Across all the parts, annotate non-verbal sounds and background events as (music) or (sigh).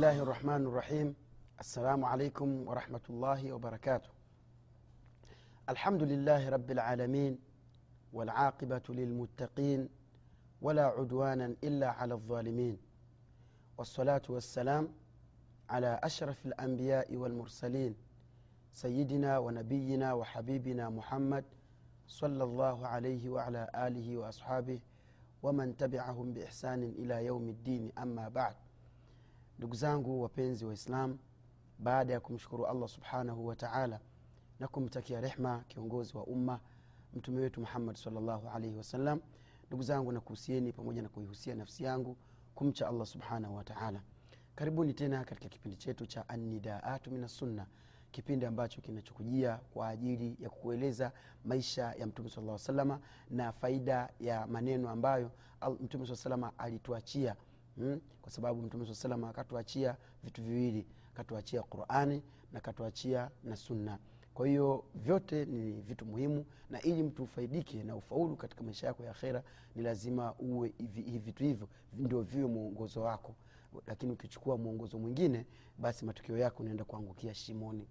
الله الرحمن الرحيم السلام عليكم ورحمة الله وبركاته الحمد لله رب العالمين والعاقبة للمتقين ولا عدوانا إلا على الظالمين والصلاة والسلام على أشرف الأنبياء والمرسلين سيدنا ونبينا وحبيبنا محمد صلى الله عليه وعلى آله وأصحابه ومن تبعهم بإحسان إلى يوم الدين أما بعد ndugu zangu wapenzi wa islam baada ya kumshukuru allah subhanahu wa taala na kumtakia rehma kiongozi wa umma mtume wetu muhammad salllahu alaihi wasallam ndugu zangu nakuhusieni pamoja na kuihusia nafsi yangu kumcha allah subhanahu wa taala. Karibuni tena katika kipindi chetu cha annidaatu min assunna kipindi ambacho kinachokujia kwa ajili ya kukueleza maisha ya mtume saa salama na faida ya maneno ambayo mtume saa salama alituachia hmm? kwa sababu mtume saa salama akatuachia vitu viwili akatuachia qurani na akatuachia na sunna. Kwa hiyo vyote ni vitu muhimu na ili mtu ufaidike na ufaulu katika maisha yako ya akhera ni lazima uwe vitu hivyo ndio viwe mwongozo wako. Lakini ukichukua mwongozo mwingine basi matokeo yako unaenda kuangukia shimoni.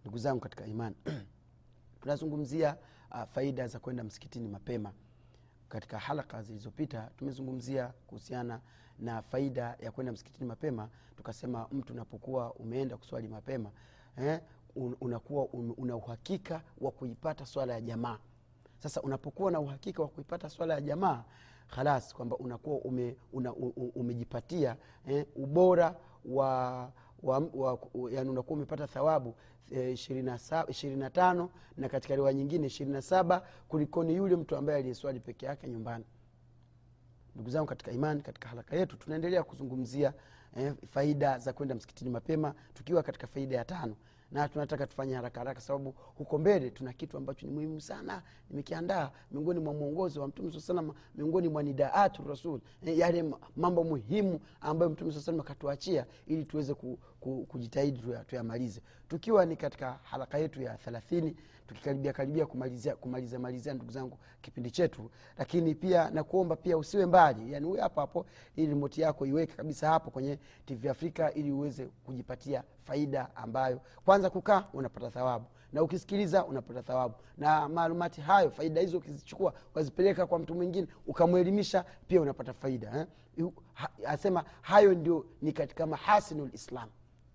Ndugu zangu katika imani (clears throat) tunazungumzia uh, faida za kwenda msikitini mapema. Katika halaka zilizopita tumezungumzia kuhusiana na faida ya kwenda msikitini mapema tukasema mtu unapokuwa umeenda kuswali mapema eh, unakuwa un, una uhakika wa kuipata swala ya jamaa. Sasa unapokuwa na uhakika wa kuipata swala ya jamaa halas kwamba unakuwa ume, una, um, umejipatia eh, ubora wa, wa, wa yani unakuwa umepata thawabu ishirini na tano na katika riwaya nyingine ishirini na saba kulikoni yule mtu ambaye aliyeswali peke yake nyumbani ndugu zangu katika imani katika haraka yetu tunaendelea kuzungumzia eh, faida za kwenda msikitini mapema tukiwa katika faida ya tano. Na tunataka tufanye haraka haraka sababu huko mbele tuna kitu ambacho ni muhimu sana nimekiandaa miongoni mwa mwongozo wa mtume salama miongoni mwa nidaatu rasul yale mambo muhimu ambayo mtume saa salama akatuachia ili tuweze ku, ku, kujitahidi tuyamalize. Tukiwa ni katika haraka yetu ya thelathini tukikaribia karibia kumalizia kumaliza malizia ndugu zangu kipindi chetu. Lakini pia nakuomba pia usiwe mbali yani uwe hapo hapo ili rimoti yako iweke kabisa hapo kwenye tv afrika ili uweze kujipatia faida ambayo kwanza kukaa unapata thawabu. Na ukisikiliza unapata thawabu. Na maalumati hayo faida hizo ukizichukua ukazipeleka kwa mtu mwingine ukamwelimisha pia unapata faida eh? asema hayo ndio ni katika mahasinu lislam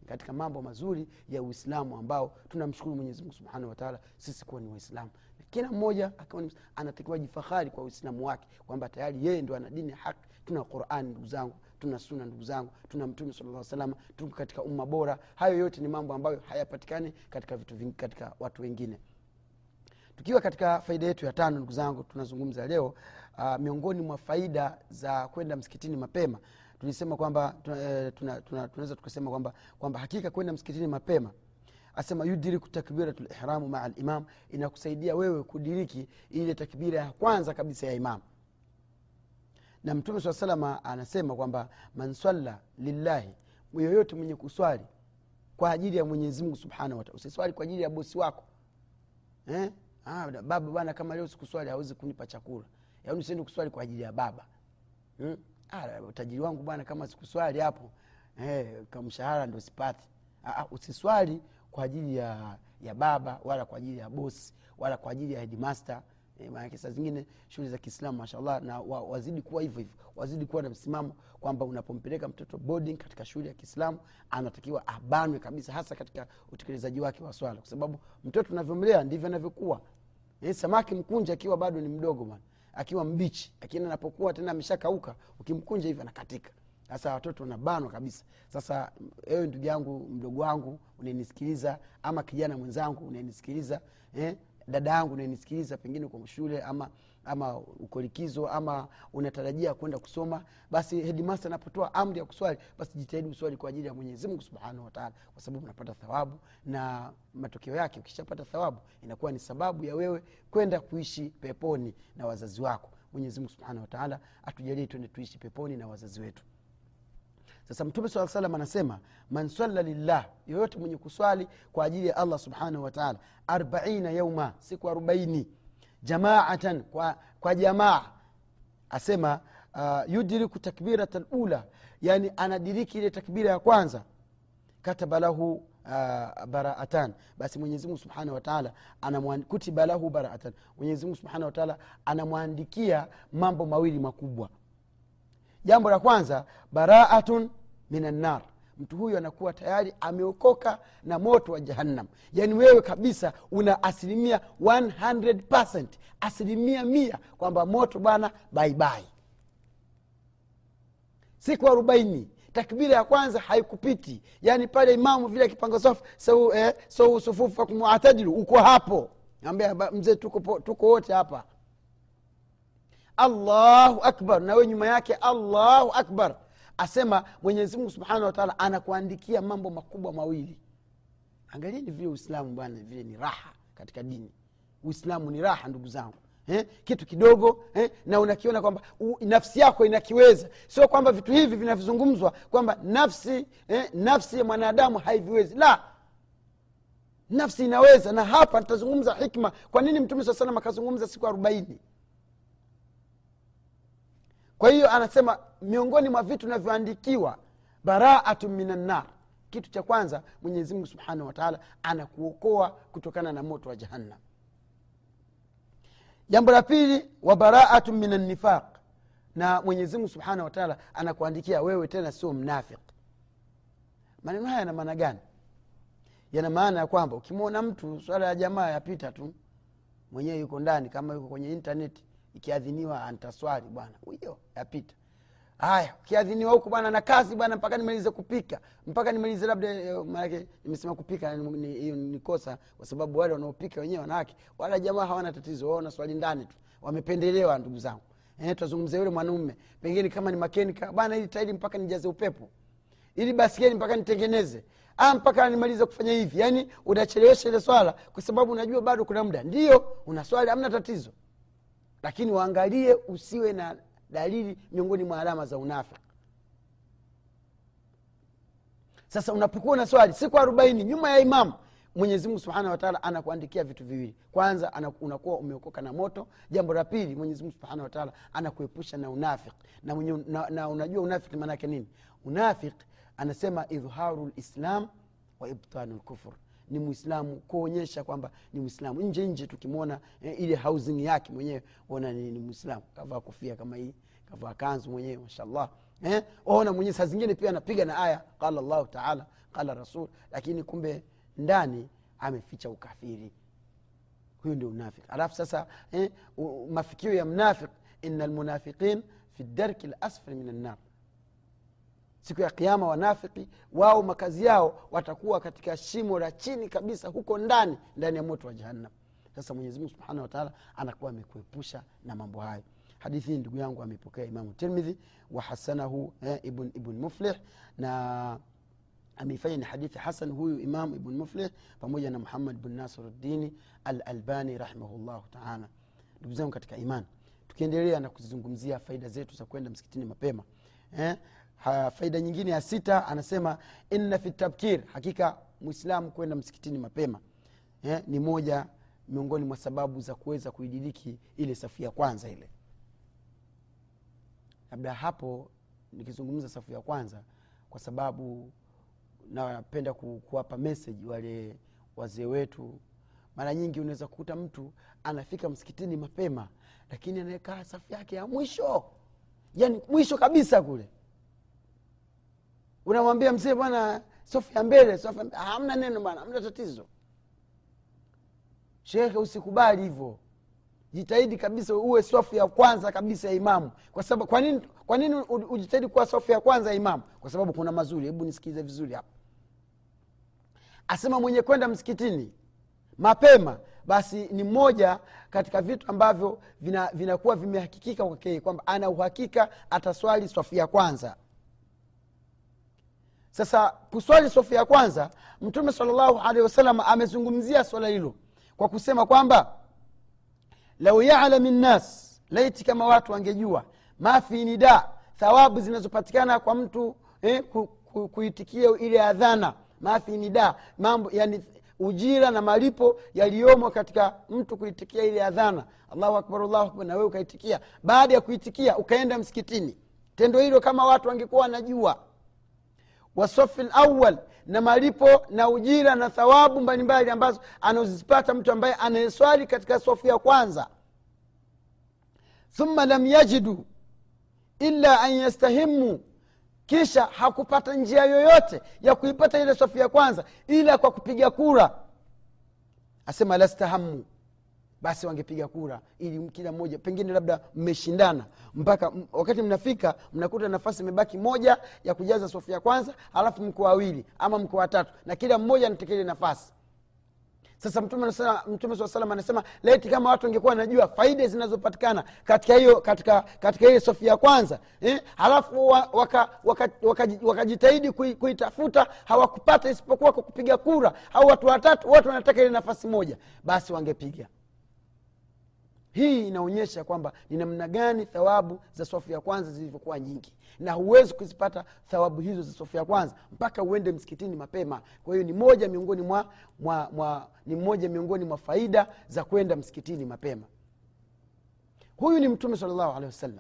katika mambo mazuri ya uislamu ambao tunamshukuru mwenyezimungu subhanahu wataala sisi kuwa ni waislamu. Kila mmoja akiwa anatakiwa jifahari kwa uislamu wake kwamba tayari yeye ndo ana dini haki tuna qurani ndugu zangu tuna suna ndugu zangu tuna mtume sala salama tuko katika umma bora. Hayo yote ni mambo ambayo hayapatikani katika vitu vingi katika watu wengine. Tukiwa katika faida yetu ya tano ndugu zangu tunazungumza leo uh, miongoni mwa faida za kwenda msikitini mapema tulisema kwamba tunaweza tuna, tuna, tuna tukasema kwamba kwamba hakika kwenda msikitini mapema asema yudriku takbiratu lihramu maa limam inakusaidia wewe kudiriki ile takbira ya kwanza kabisa ya imamu na mtume saa salama anasema kwamba man swalla lillahi yoyote mwenye kuswali kwa ajili ya mwenyezimungu subhanahu wataala usiswali kwa ajili ya bosi wako eh? ah, baba bana kama leo sikuswali hawezi kunipa chakula yaani usiende kuswali kwa ajili ya baba hmm? Ah, utajiri wangu bwana kama sikuswali hapo eh, kamshahara ndo sipati. Ah, usiswali kwa ajili ya ya baba wala kwa ajili ya bosi wala kwa ajili ya headmaster. E, maanake saa zingine shughuli za kiislamu mashallah na wa, wazidi kuwa hivyo hivyo wazidi kuwa na msimamo kwamba unapompeleka mtoto boarding katika shule ya kiislamu anatakiwa abanwe kabisa hasa katika utekelezaji wake wa swala. Kwa sababu mtoto unavyomlea ndivyo anavyokuwa. E, samaki mkunja akiwa bado ni mdogo bwana akiwa mbichi lakini anapokuwa tena ameshakauka ukimkunja hivi anakatika sasa watoto wanabanwa kabisa sasa ewe ndugu yangu mdogo wangu unanisikiliza ama kijana mwenzangu unanisikiliza eh? dada yangu unanisikiliza pengine kwa shule ama ama uko ama unatarajia kwenda kusoma basi hedimasta anapotoa amri ya kuswali basi jitahidi uswali kwa ajili ya mwenyezi mungu subhanahu wataala kwa sababu unapata thawabu na matokeo yake ukishapata thawabu inakuwa ni sababu ya wewe kwenda kuishi peponi na wazazi wako. Mwenyezi mungu subhanahu wataala atujalie twende tuishi peponi na wazazi wetu. Sasa mtume saa salam anasema man swalla lillah yoyote mwenye kuswali kwa ajili ya allah subhanahu wataala arbaina yauma siku arobaini jamaatan kwa, kwa jamaa. Asema uh, yudriku takbirata lula yani anadiriki ile takbira ya kwanza. Kataba lahu uh, baraatan. Basi mwenyezimungu subhanahu wataala kutiba lahu baraatan. Mwenyezimungu subhanahu wataala anamwandikia mambo mawili makubwa. Jambo la kwanza baraatun min annar mtu huyu anakuwa tayari ameokoka na moto wa jahannam. Yaani wewe kabisa una asilimia 100 asilimia mia kwamba moto bwana baibai siku arobaini takbira ya kwanza haikupiti. Yaani pale imamu vile akipanga safu sou, eh, sau sufufu muatadilu uko hapo. Ambia mzee tuko, tuko wote hapa. Allahu akbar. Na we nyuma yake allahu akbar asema mwenyezimungu subhanahu wataala anakuandikia mambo makubwa mawili. Angalieni vile uislamu bwana vile ni raha katika dini. Uislamu ni raha ndugu zangu eh? kitu kidogo eh? na unakiona kwamba nafsi yako inakiweza. Sio kwamba vitu hivi vinavyozungumzwa kwamba nafsi eh? nafsi ya mwanadamu haiviwezi. La nafsi inaweza. Na hapa nitazungumza hikma. Kwa nini mtume saa salam akazungumza siku arobaini kwa hiyo anasema miongoni mwa vitu vinavyoandikiwa baraatu minannar kitu cha kwanza mwenyezimungu subhanahu wataala anakuokoa kutokana na moto wa jahannam. Jambo la pili wa baraatu min annifaq na mwenyezimungu subhanahu wataala anakuandikia wewe tena sio mnafiq. Maneno haya yana maana gani? Yana maana ya kwamba ukimwona mtu swala ya jamaa yapita tu mwenyewe yuko ndani kama yuko kwenye intaneti ikiadhiniwa antaswali bwana. Huyo yapita. Haya ukiadhiniwa huku bwana na kazi bwana mpaka nimalize kupika. Mpaka nimalize labda manake nimesema kupika hiyo ni kosa kwa sababu wale wanaopika wenyewe wanawake wala jamaa hawana tatizo wao naswali ndani tu. Wamependelewa ndugu zangu. Eh, tuzungumzia yule mwanaume. Pengine kama ni makenika bwana ili tairi mpaka nijaze upepo. Ili baskeli mpaka nitengeneze. Ah, mpaka nimalize kufanya hivi. Yaani unachelewesha ile swala kwa sababu unajua bado kuna muda. Ndio unaswali hamna tatizo lakini waangalie usiwe na dalili miongoni mwa alama za unafiki. Sasa unapokuwa na swali siku arobaini nyuma ya imamu mwenyezimungu subhanahu wataala anakuandikia vitu viwili. Kwanza unakuwa umeokoka na moto. Jambo la pili mwenyezimungu subhanahu wataala anakuepusha na unafiki. Na, na, na unajua unafiki maanaake nini? Unafiki anasema idhharu lislam wa ibtanu lkufur ni mwislamu kuonyesha kwamba ni mwislamu nje nje tukimwona eh, ile housing yake mwenyewe ona ni, ni mwislamu kavaa kofia kama hii kavaa kanzu mwenyewe mashallah. Eh, ona mwenyewe saa zingine pia anapiga na aya qala llahu taala qala rasul lakini kumbe ndani ameficha ukafiri. Huyu ndio unafik alafu sasa eh, mafikio ya mnafik ina lmunafiqin fi darki lasfali min annar siku ya kiama wanafiki wao makazi yao watakuwa katika shimo la chini kabisa huko ndani ndani ya moto wa jahannam. Sasa mwenyezimungu subhanahu wataala anakuwa amekuepusha na mambo hayo. Hadithi hii ndugu yangu ameipokea imamu tirmidhi wahasanahu eh, ibn, ibn muflih na ameifanya ni hadithi hasan huyu imam ibn muflih pamoja na muhammad bn nasiruddini al albani rahimahullahu taala. Ndugu zangu katika iman tukiendelea na kuzizungumzia faida zetu za kwenda msikitini mapema eh, faida nyingine ya sita anasema inna fi tabkir. Hakika mwislamu kwenda msikitini mapema eh, ni moja miongoni mwa sababu za kuweza kuidiriki ile safu ya kwanza ile. Labda hapo nikizungumza safu ya kwanza kwa sababu napenda ku, kuwapa meseji wale wazee wetu. Mara nyingi unaweza kukuta mtu anafika msikitini mapema lakini anaekaa safu yake ya mwisho yani mwisho kabisa kule unamwambia mzee bwana safu ya mbele safu ya hamna neno bana hamna tatizo. Shekhe usikubali hivyo. Jitahidi kabisa uwe swafu ya kwanza kabisa ya imamu. Kwa sababu kwa nini kwa nini ujitahidi kuwa swafu ya kwanza ya imamu? Kwa sababu kuna mazuri. Hebu nisikilize vizuri hapa. Asema mwenye kwenda msikitini mapema basi ni mmoja katika vitu ambavyo vinakuwa vina vimehakikika kwake kwamba ana uhakika ataswali swafu ya kwanza sasa kuswali sofu ya kwanza mtume salllahu alehi wasallam amezungumzia swala hilo kwa kusema kwamba lau yalami nnas laiti kama watu wangejua mafi nida thawabu zinazopatikana kwa mtu eh, ku, ku, kuitikia ile adhana mafi nida mambo yani ujira na malipo yaliyomo katika mtu kuitikia ile adhana. Allahu akbar allahu akbar na ukaitikia. Baada ya kuitikia ukaenda msikitini. Tendo hilo kama watu wangekuwa wanajua wasofi lawal na malipo na ujira na thawabu mbalimbali ambazo anazipata mtu ambaye anayeswali katika sofu ya kwanza. Thumma lam yajidu illa an yastahimu kisha hakupata njia yoyote ya kuipata ile sofu ya kwanza ila kwa kupiga kura. Asema lastahamu basi wangepiga kura ili kila mmoja pengine labda mmeshindana mpaka wakati mnafika mnakuta nafasi imebaki moja ya kujaza sofu ya kwanza alafu mko wawili ama mko watatu na kila mmoja anatekele nafasi sasa mtume saa salam anasema leti kama watu wangekuwa wanajua faida zinazopatikana katika hiyo katika katika ile sofu ya kwanza eh? halafu wakajitahidi waka, waka, waka, kui- kuitafuta hawakupata isipokuwa kwa kupiga kura au watu watatu wote wanataka ile nafasi moja basi wangepiga hii inaonyesha kwamba ni namna gani thawabu za swafu ya kwanza zilivyokuwa nyingi. Na huwezi kuzipata thawabu hizo za swafu ya kwanza mpaka uende msikitini mapema. Kwa hiyo ni moja miongoni mwa, mwa, mwa ni moja miongoni mwa faida za kwenda msikitini mapema. Huyu ni mtume salllahu alehi wasallam.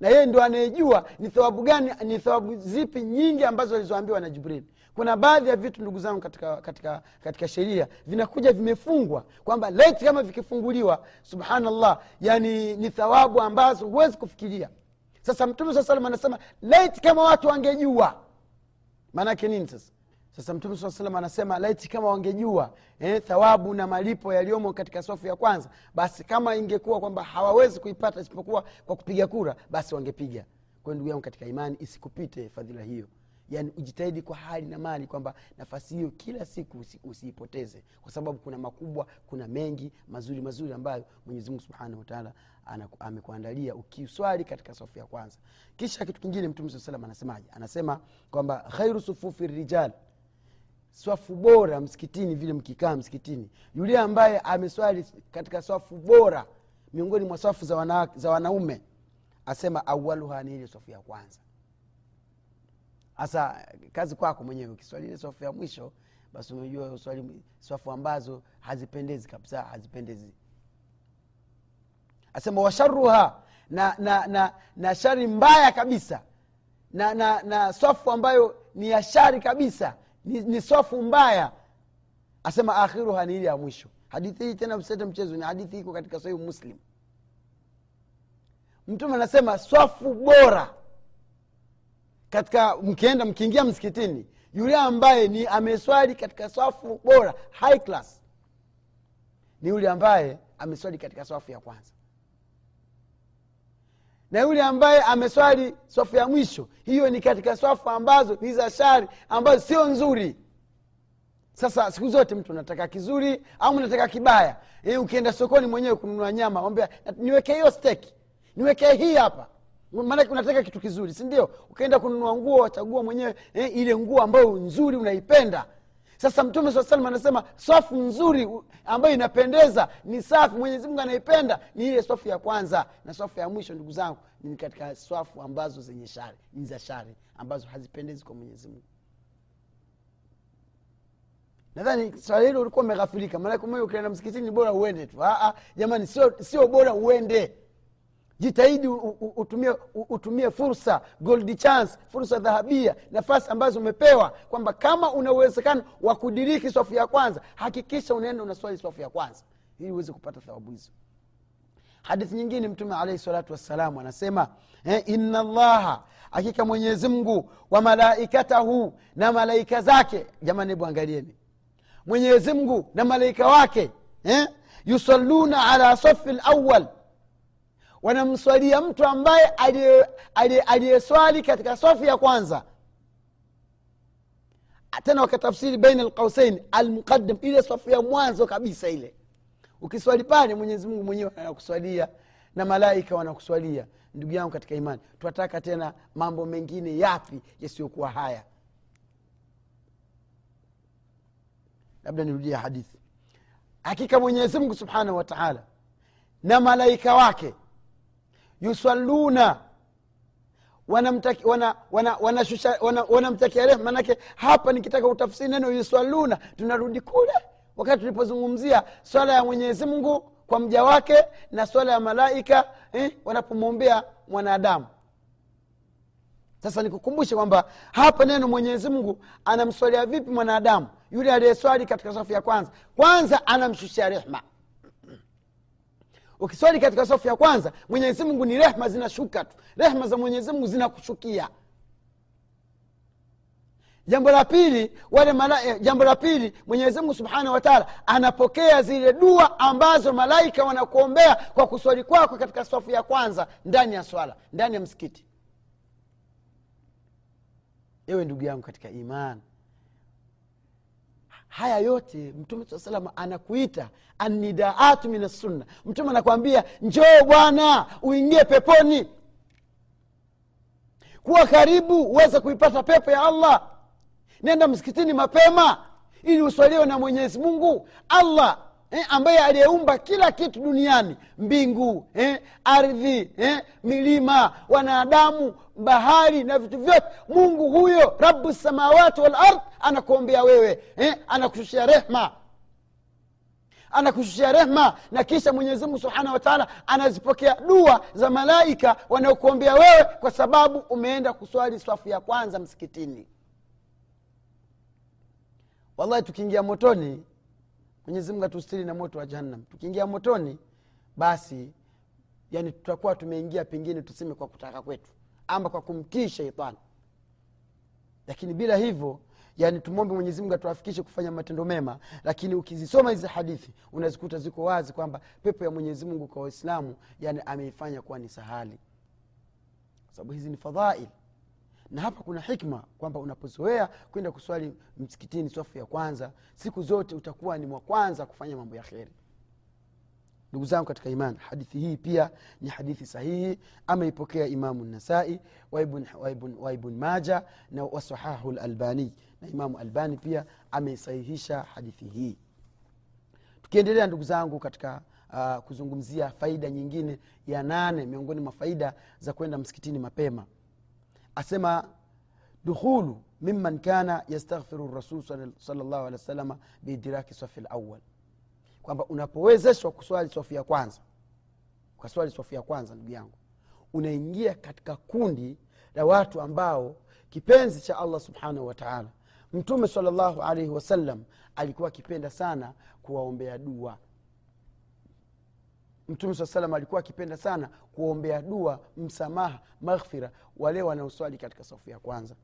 Na yeye ndo anayejua ni thawabu gani ni thawabu zipi nyingi ambazo alizoambiwa na jibril kuna baadhi ya vitu ndugu zangu katika katika katika sheria vinakuja vimefungwa kwamba leti kama vikifunguliwa subhanallah yani ni thawabu ambazo huwezi kufikiria. Sasa mtume saa salam anasema leti kama watu wangejua. Maanake nini sasa? Sasa mtume saa salam anasema laiti kama wangejua eh, thawabu na malipo yaliyomo katika sofu ya kwanza basi kama ingekuwa kwamba hawawezi kuipata isipokuwa kwa kupiga kura basi wangepiga. Kwayo ndugu yangu katika imani isikupite fadhila hiyo yaani ujitahidi kwa hali na mali kwamba nafasi hiyo kila siku usi, usiipoteze. Kwa sababu kuna makubwa kuna mengi mazuri mazuri ambayo mwenyezi mungu subhanahu wataala amekuandalia ukiswali katika safu ya kwanza. Kisha kitu kingine mtume saa salam anasemaje? Anasema kwamba khairu sufufi rijal. Swafu bora msikitini vile mkikaa msikitini. Yule ambaye ameswali katika swafu bora miongoni mwa swafu za, wana, za wanaume asema awaluha ni ile swafu ya kwanza hasa kazi kwako mwenyewe ukiswalile swafu ya mwisho basi umejua uswali swafu ambazo hazipendezi kabisa hazipendezi. Asema washaruha na, na, na, na shari mbaya kabisa. Na, na, na swafu ambayo ni ya shari kabisa ni, ni swafu mbaya. Asema akhiruha ni ile ya mwisho. Hadithi hii tena msete mchezo ni hadithi iko katika sahihu muslim. Mtume anasema swafu bora katika mkienda mkiingia msikitini yule ambaye ni ameswali katika swafu bora high class ni yule ambaye ameswali katika swafu ya kwanza. Na yule ambaye ameswali swafu ya mwisho hiyo ni katika swafu ambazo ni za shari ambazo sio nzuri. Sasa siku zote mtu nataka kizuri au nataka kibaya? E, ukienda sokoni mwenyewe kununua nyama ambia hiyo steki niwekee hii hapa maanake unataka kitu kizuri sindio ukaenda kununua nguo wachagua mwenyewe eh, ile nguo ambayo nzuri unaipenda. Sasa mtume saa salam anasema swafu nzuri ambayo inapendeza ni safi mwenyezi mungu anaipenda ni ile swafu ya kwanza na swafu ya mwisho ndugu zangu ni katika swafu ambazo zenye shari ni za shari ambazo hazipendezi kwa mwenyezi mungu. Nadhani swala hilo ulikuwa umeghafirika maanake mwe ukienda msikitini bora uende tu. Aa, jamani sio, sio bora uende jitahidi utumie, utumie fursa gold chance fursa dhahabia nafasi ambazo umepewa kwamba kama una uwezekano wa kudiriki swafu ya kwanza hakikisha unaenda unaswali swafu ya kwanza ili uweze kupata thawabu hizo. Hadithi nyingine mtume alaihi salatu wassalam anasema eh, inna llaha hakika mwenyezi wa malaikatahu na malaika zake. Jamani hebu angalieni. Mwenyezi na malaika wake eh, yusalluna ala safi lawal wanamswalia mtu ambaye aliyeswali katika safu ya kwanza. Tena wakatafsiri baina alqausain almuqaddam ile safu ya mwanzo kabisa ile. Ukiswali pale mwenyezi mungu mwenyewe anakuswalia na malaika wanakuswalia. Ndugu yangu katika imani twataka tena mambo mengine yapi yasiyokuwa haya? Labda nirudia hadithi. Hakika mwenyezi mungu subhanahu wa taala na malaika wake yusalluna. Wanamtakia wana, wana, wana, wana, wana rehma manake hapa nikitaka utafsiri neno yuswaluna tunarudi kule wakati tulipozungumzia swala ya mwenyezi mungu kwa mja wake na swala ya malaika eh, wanapomwombea mwanadamu. Sasa nikukumbushe kwamba hapa neno mwenyezi mungu anamswalia vipi mwanadamu? Yule aliyeswali katika safu ya kwanza. Kwanza anamshushia rehma ukiswali katika safu ya kwanza mwenyezi mungu ni rehma zinashuka tu. Rehma za mwenyezi mungu zinakushukia. Jambo la pili wale mala, jambo la pili mwenyezi mungu subhanahu wataala anapokea zile dua ambazo malaika wanakuombea kwa kuswali kwako katika safu ya kwanza ndani ya swala ndani ya msikiti. Ewe ndugu yangu katika iman haya yote mtume saa salama anakuita anidaatu min assunna mtume anakwambia njoo bwana uingie peponi. Kuwa karibu uweze kuipata pepo ya allah. Nenda msikitini mapema ili uswaliwe na mwenyezi mungu. Allah eh, ambaye aliyeumba kila kitu duniani. Mbingu eh, ardhi eh, milima wanadamu bahari na vitu vyote. Mungu huyo rabu samawati walard anakuombea wewe eh, anakushushia rehma anakushushia rehma na kisha mwenyezimungu subhanahu wataala anazipokea dua za malaika wanaokuombea wewe kwa sababu umeenda kuswali swafu ya kwanza msikitini. Wallahi tukiingia motoni mwenyezimungu atustiri na moto wa jahannam. Tukiingia motoni basi yani tutakuwa tumeingia pengine tuseme kwa kutaka kwetu ama kwa kumtii sheitani lakini bila hivyo yani tumwombe mwenyezimungu atuafikishe kufanya matendo mema lakini ukizisoma hizi hadithi unazikuta ziko wazi kwamba pepo ya mwenyezimungu kwa waislamu yani ameifanya kuwa ni sahali. Kwa sababu hizi ni fadhail. Na hapa kuna hikma kwamba unapozoea kwenda kuswali msikitini swafu ya kwanza siku zote utakuwa ni mwa kwanza kufanya mambo ya kheri ndugu zangu katika iman hadithi hii pia ni hadithi sahihi ameipokea imamu nasai wa ibn maja na wasahahu lalbani na imamu albani pia ameisahihisha hadithi hii. Tukiendelea ndugu zangu katika uh, kuzungumzia faida nyingine ya nane miongoni mwa faida za kwenda msikitini mapema. Asema dukhulu mimman kana yastaghfiru rasul salllahu alehi wasalama biidiraki safi lawal kwamba unapowezeshwa kuswali swafu ya kwanza ukaswali swafu ya kwanza ndugu yangu unaingia katika kundi la watu ambao kipenzi cha allah subhanahu wataala mtume salllahu alaihi wasallam alikuwa akipenda sana kuwaombea dua. Mtume saa salam alikuwa akipenda sana kuombea dua msamaha maghfira wale wanaoswali katika safu ya kwanza.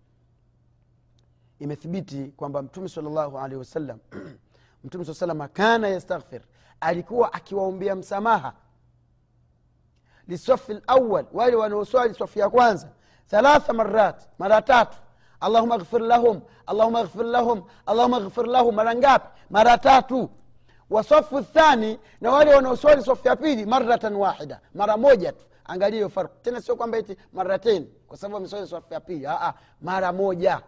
Imethibiti kwamba mtume salllahu alaihi wasallam (clears throat) mtume saa salama kana yastaghfir. Alikuwa akiwaombea msamaha. Lisafi lawal wale wanaoswali safu ya kwanza. Thalatha marat mara tatu. Allahuma ghfir lahum allahuma ghfir lahum allahuma ghfir lahum mara ngapi? Mara tatu. Wasafu thani na wale wanaoswali safu ya pili maratan wahida. Mara moja tu. Angalia hiyo farku tena sio kwamba iti marateni kwa sababu ameswali safu ya pili. Mara moja.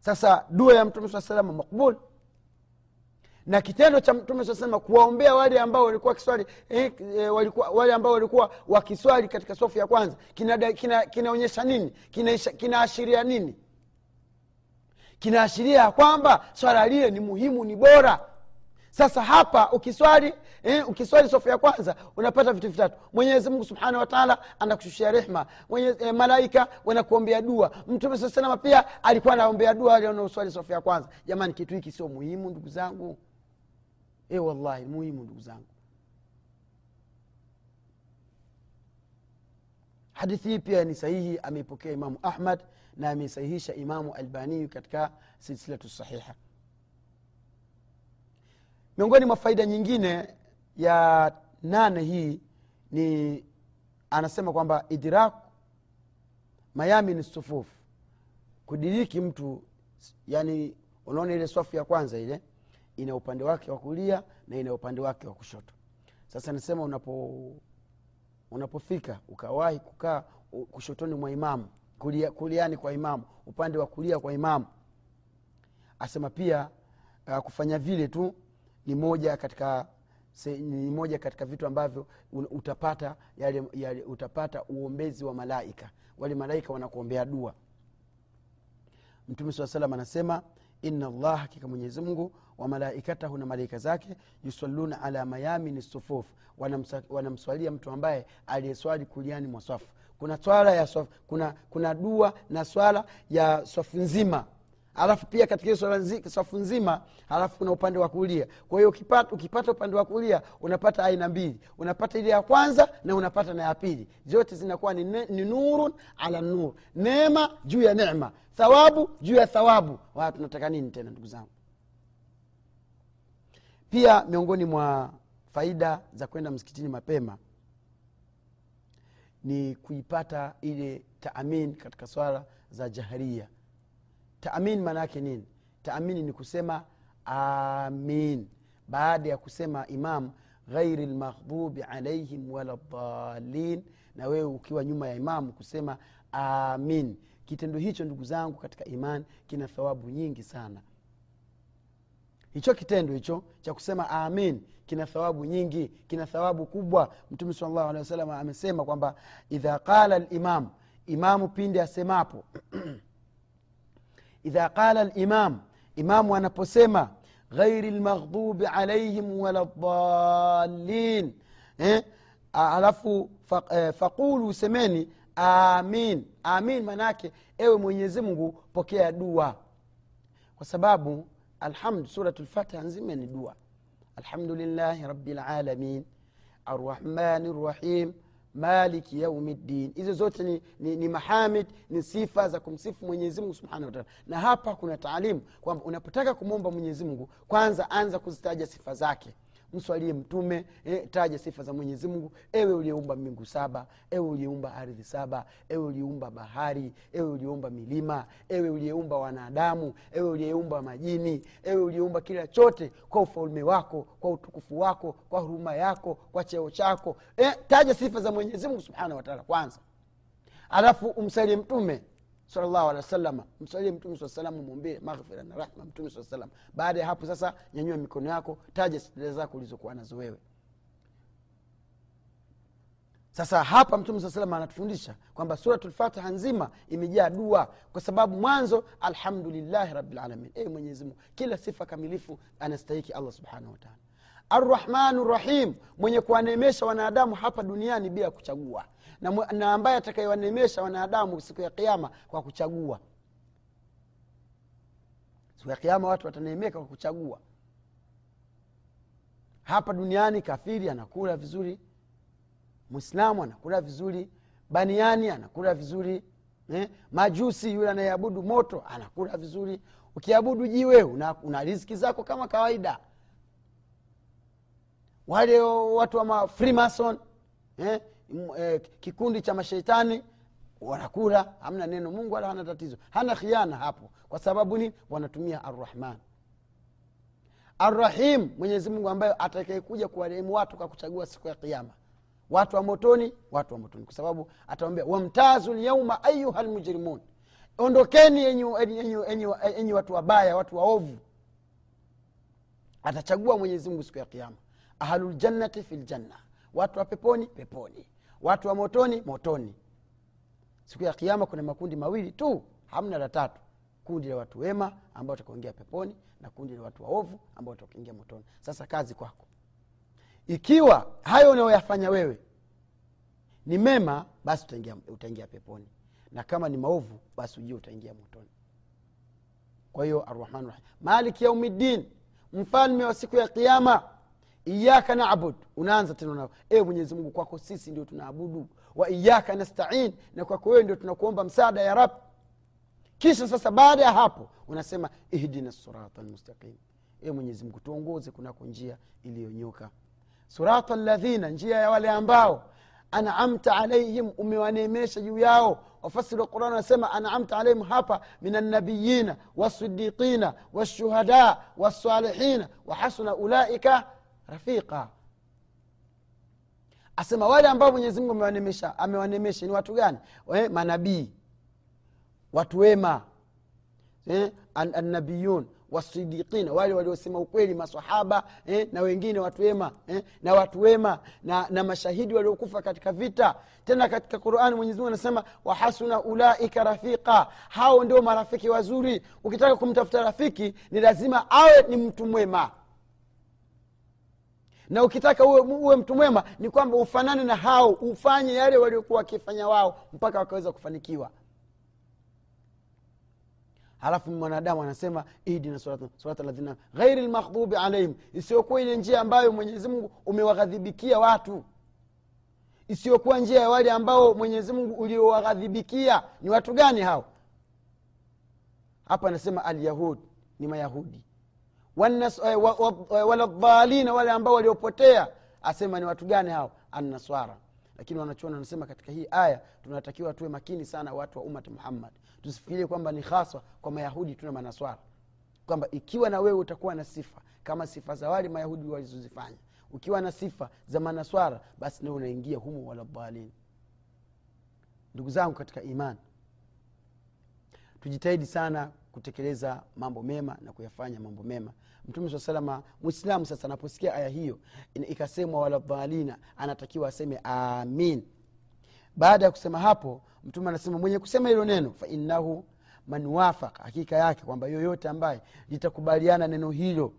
Sasa dua ya mtume saa salama makbul na kitendo cha mtume sasema kuwaombea wale ambao walikuwa kiswali eh, eh, wale ambao walikuwa wakiswali katika sofu ya kwanza kinaonyesha kina, kina nini? Kinaashiria kina nini? Kinaashiria ya kwamba swala lile ni muhimu ni bora. Sasa hapa ukiswali eh, ukiswali sofu ya kwanza unapata vitu vitatu. Mwenyezi mungu subhanahu wataala anakushushia rehma. Eh, malaika wanakuombea dua. Mtume saa pia alikuwa anaombea dua wale wanaoswali sofu ya kwanza. Jamani kitu hiki sio muhimu ndugu zangu e wallahi muhimu ndugu zangu. Hadithi hii pia ni sahihi ameipokea imamu ahmad na ameisahihisha imamu albaniyu katika silsilatu sahiha. Miongoni mwa faida nyingine ya nane hii ni anasema kwamba idrak mayamin sufuf. Kudiriki mtu yani unaona ile swafu ya kwanza ile ina upande wake wa kulia na ina upande wake wa kushoto. Sasa nasema unapo unapofika ukawahi kukaa kushotoni mwa imamu kulia, kuliani kwa imamu upande wa kulia kwa imamu asema pia uh, kufanya vile tu ni moja katika se, ni moja katika vitu ambavyo utapata yale, yale, utapata uombezi wa malaika. Wale malaika wanakuombea dua. Mtume saa salam anasema ina llah hakika mwenyezi mungu wa malaikatahu na malaika zake yusalluna ala mayamini sufuf. Wanamswalia mtu ambaye aliyeswali kuliani mwa swafu. Kuna swala ya swafu, kuna, kuna dua na swala ya swafu nzima alafu pia katika hiyo safu nzima alafu kuna upande wa kulia. Kwa hiyo ukipata, ukipata upande wa kulia unapata aina mbili. Unapata ile ya kwanza na unapata na ya pili. Zote zinakuwa ni, ne- ni nurun ala nur. Neema juu ya nema thawabu juu ya thawabu. Waya tunataka nini tena ndugu zangu? Pia miongoni mwa faida za kwenda msikitini mapema ni kuipata ile taamin katika swala za jaharia taamin maana yake nini? Taamini ni kusema amin. Baada ya kusema imam ghairi lmaghdubi alaihim wala dalin na wewe ukiwa nyuma ya imamu kusema amin. Kitendo hicho ndugu zangu katika iman kina thawabu nyingi sana. Hicho kitendo hicho cha kusema amin kina thawabu nyingi kina thawabu kubwa. Mtume salllahu alehi wasallam amesema kwamba idha qala limam imamu pindi asemapo (clears throat) إذا قال الإمام إمام وأنا بسيمة غير المغضوب عليهم ولا الضالين. إيه؟ آه، فقولوا سميني آمين. آمين مناك أيوة من يزمه بكي دوا. وسبابه الحمد سورة الفاتحة زمن دوا. الحمد لله رب العالمين. الرحمن الرحيم. Maliki yaumi hizo zote ni, ni, ni mahamid ni sifa za kumsifu mwenyezimungu subhanahu wataala na hapa kuna taalimu kwamba unapotaka kumwomba mwenyezimungu kwanza anza kuzitaja sifa zake mswalie mtume eh, taja sifa za mwenyezi mungu. Ewe uliyeumba mbingu saba ewe uliyeumba ardhi saba ewe uliyeumba bahari ewe uliyeumba milima ewe uliyeumba wanadamu ewe uliyeumba majini ewe uliyeumba kila chote kwa ufalme wako kwa utukufu wako kwa huruma yako kwa cheo chako. Eh, taja sifa za mwenyezi mungu subhanahu wataala kwanza. Alafu umsalie mtume salllahu alehi wasalama msalie mtume saa salam umwombee maghfira na rahma mtume saa salam baada ya hapo sasa nyanyua mikono yako taja sida zako ulizokuwa nazo wewe. Sasa hapa mtume saa salam anatufundisha kwamba suratulfatiha nzima imejaa dua kwa sababu mwanzo alhamdulillahi rabilalamin e mwenyezimungu kila sifa kamilifu anastahiki allah subhanahu wataala arrahmanu rahim mwenye kuwaneemesha wanadamu hapa duniani bila kuchagua na, na ambaye atakayewaneemesha wanadamu siku ya kiama kwa kuchagua. Siku ya kiama watu wataneemeka kwa kuchagua. Hapa duniani kafiri anakula vizuri mwislamu anakula vizuri baniani anakula vizuri eh? majusi yule anayeabudu moto anakula vizuri. Ukiabudu jiwe una, una riziki zako kama kawaida wale watu wa ma freemason eh? eh, kikundi cha masheitani wanakula hamna neno. Mungu wala hana tatizo hana khiana hapo. Kwa sababu nini? Wanatumia arrahman. Arrahim mwenyezi mungu ambaye atakayekuja kuwarehemu watu kwa kuchagua siku ya kiama watu wa motoni watu wa motoni. Kwa sababu atawambia wamtazu lyauma ayuha lmujrimun ondokeni enyi, watu wabaya watu waovu. Atachagua mwenyezi mungu siku ya kiama ahluljannati fi ljanna watu wa peponi peponi. Watu wa motoni motoni. Siku ya kiama kuna makundi mawili tu hamna la tatu. Kundi la watu wema ambao watakaingia peponi na kundi la watu waovu ambao watakaingia motoni. Sasa kazi kwako. Ikiwa hayo unayoyafanya wewe ni mema basi utaingia, utaingia peponi. Na kama ni maovu basi ujue utaingia motoni. Kwa hiyo arrahman maliki yaumiddin. Mfalme wa siku ya kiama iyaka nabud. Unaanza tena na e mwenyezi mungu kwako sisi ndio tunaabudu. Wa iyaka nastain. Na kwako wewe ndio tunakuomba msaada ya rab. Kisha sasa baada ya hapo unasema ihdina sirata lmustaqim e mwenyezi mungu tuongoze kunako njia iliyonyoka sirata ladhina njia ya wale ambao anamta alaihim umewaneemesha juu yao. Wafasiri wa qurani wanasema anamta alaihim hapa min annabiyina wasidiqina washuhada wasalihina wahasuna ulaika rafiqa. Asema wale ambao mwenyezi amewanemesha amewanemesha ni watu gani? Manabii. Watu wema. Eh, an- annabiyun wasidiqina wale waliosema ukweli masahaba eh, na wengine watu wema eh, na watu wema na, na mashahidi waliokufa katika vita. Tena katika qurani mwenyezimungu anasema wahasuna ulaika rafiqa. Hao ndio marafiki wazuri. Ukitaka kumtafuta rafiki ni lazima awe ni mtu mwema na ukitaka uwe, uwe mtu mwema ni kwamba ufanane na hao ufanye yale waliokuwa wakifanya wao mpaka wakaweza kufanikiwa. Halafu mwanadamu anasema idina surata ladhina ghairi lmaghdubi alaihim isiyokuwa ile njia ambayo mwenyezi mungu umewaghadhibikia watu. Isiyokuwa njia ya wale ambao mwenyezi mungu uliowaghadhibikia ni watu gani hao? Hapa anasema alyahud ni mayahudi waladhalina wale ambao waliopotea. Asema ni watu gani hao? Annaswara. Lakini wanachuoni wanasema katika hii aya tunatakiwa tuwe makini sana watu wa umati muhammad. Tusifikirie kwamba ni haswa kwa mayahudi tuna manaswara. Kwamba ikiwa na wewe utakuwa na sifa kama sifa za wale mayahudi walizozifanya. Ukiwa na sifa za manaswara basi nawe unaingia humo waladhalin ndugu zangu katika imani tujitahidi sana kutekeleza mambo mema na kuyafanya mambo mema mtume saa salama mwislamu sasa anaposikia aya hiyo ikasemwa waladhalina anatakiwa aseme amin. Baada ya kusema hapo mtume anasema mwenye kusema hilo neno fainahu man wafaka hakika yake kwamba yoyote ambaye litakubaliana neno hilo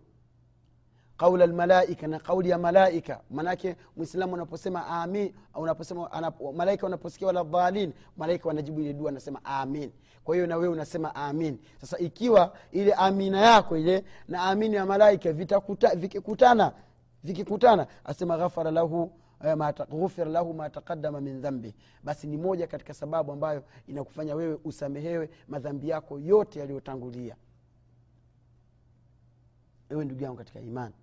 qaula lmalaika na kauli ya malaika. Manake mwislamu unaposema amin unaposema anap, malaika unaposikia wala dhalin malaika wanajibu ile dua anasema amin. Kwa hiyo na wewe unasema amin. Sasa ikiwa ile amina yako ile na amini ya malaika vitakuta, vikikutana vikikutana asema ghafara lahu eh, ghufira lahu ma taqadama min dhambi. Basi ni moja katika sababu ambayo inakufanya wewe usamehewe madhambi yako yote yaliyotangulia. Ewe ndugu yangu katika imani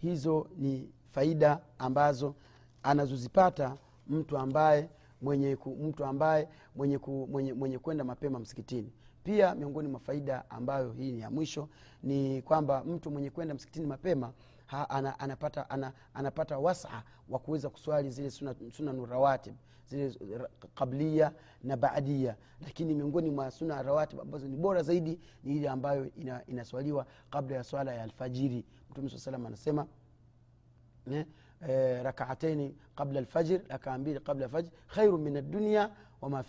hizo ni faida ambazo anazozipata mtu ambaye mwenye ku, mtu ambaye mwenye, ku, mwenye, mwenye kwenda mapema msikitini. Pia miongoni mwa faida ambayo hii ni ya mwisho ni kwamba mtu mwenye kwenda msikitini mapema ha, ana, anapata, ana, anapata wasa wa kuweza kuswali zile sunanu suna nurawatib zile qablia na baadia lakini miongoni mwa suna rawatib ambazo ni bora zaidi ni ile ambayo ina, inaswaliwa kabla ya swala ya alfajiri. Mtume saa salam anasema ne, eh, rakaataini qabla alfajir rakaa mbili qabla lfajir khairu min addunia wama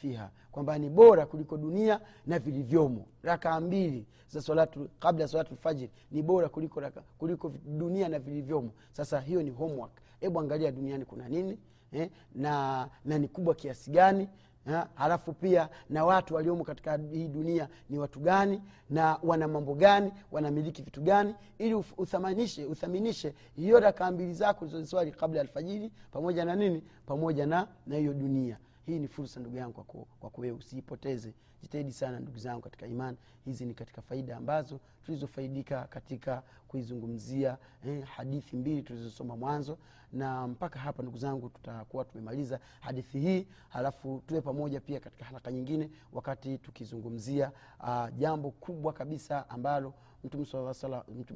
kwamba ni bora kuliko dunia na vilivyomo. Rakaa mbili za salatu kabla salatu lfajir ni bora kuliko, raka, kuliko dunia na vilivyomo. Sasa hiyo ni homework. Hebu angalia duniani kuna nini eh, na, na ni kubwa kiasi gani Ha, halafu pia na watu waliomo katika hii dunia ni watu gani na wana mambo gani wanamiliki vitu gani ili uthamanishe uthaminishe hiyo rakaa mbili zako ulizoziswali kabla ya alfajiri pamoja na nini pamoja na hiyo dunia hii ni fursa ndugu yangu kwa ku- wewe usiipoteze jitahidi sana ndugu zangu katika imani. Hizi ni katika faida ambazo tulizofaidika katika kuizungumzia eh, hadithi mbili tulizosoma mwanzo. Na mpaka hapa ndugu zangu tutakuwa tumemaliza hadithi hii. Halafu tuwe pamoja pia katika haraka nyingine wakati tukizungumzia uh, jambo kubwa kabisa ambalo mtume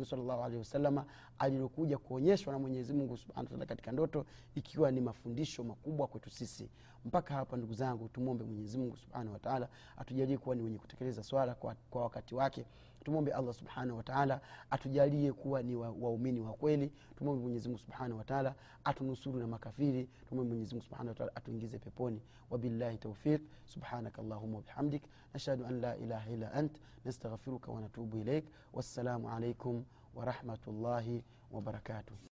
salllahu alehi wasalama alilokuja kuonyeshwa na mwenyezi mungu subhanahu katika ndoto ikiwa ni mafundisho makubwa kwetu sisi. Mpaka hapa ndugu zangu tumwombe mwenyezi mungu subhanahu wataala atujalie kuwa ni wenye kutekeleza swala kwa, kwa wakati wake tumwombe allah subhanahu wataala atujalie kuwa ni wa- waumini wa, kweli. Tumwombe mwenyezimungu subhanahu wataala atunusuru na makafiri. Tumwombe mwenyezimungu subhanahu wataala atuingize peponi. Wabillahi taufiq subhanaka allahuma wabihamdik nashhadu an la ilaha illa ant. Nastaghfiruka wanatubu ilaik wassalamu alaikum warahmatullahi wabarakatuh